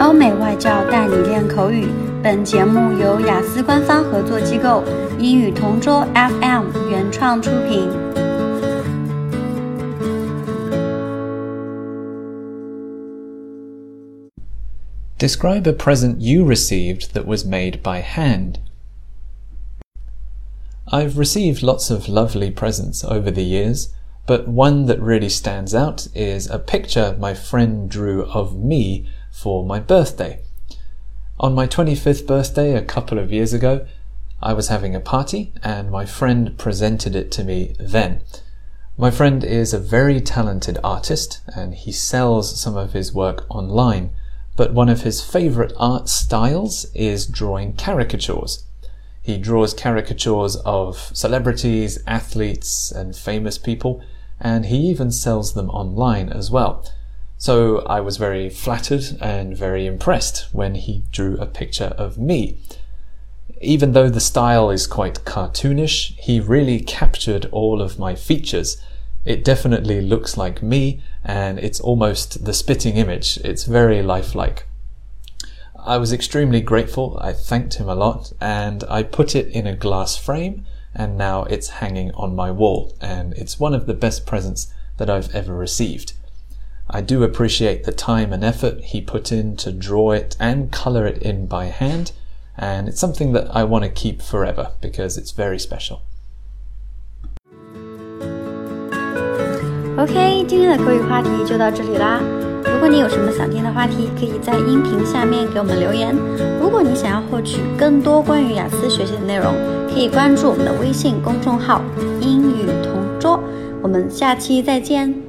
欧美外教带你练口语。本节目由雅思官方合作机构英语同桌 FM 原创出品。Describe a present you received that was made by hand. I've received lots of lovely presents over the years, but one that really stands out is a picture my friend drew of me for my birthday. On my 25th birthday, a couple of years ago, I was having a party and my friend presented it to me then. My friend is a very talented artist and he sells some of his work online but one of his favorite art styles is drawing caricatures. He draws caricatures of celebrities, athletes, and famous people, and he even sells them online as well. So I was very flattered and very impressed when he drew a picture of me. Even though the style is quite cartoonish, he really captured all of my features it definitely looks like me and it's almost the spitting image. It's very lifelike. I was extremely grateful. I thanked him a lot and I put it in a glass frame and now it's hanging on my wall and it's one of the best presents that I've ever received. I do appreciate the time and effort he put in to draw it and color it in by hand and it's something that I want to keep forever because it's very special. OK，今天的口语话题就到这里啦。如果你有什么想听的话题，可以在音频下面给我们留言。如果你想要获取更多关于雅思学习的内容，可以关注我们的微信公众号“英语同桌”。我们下期再见。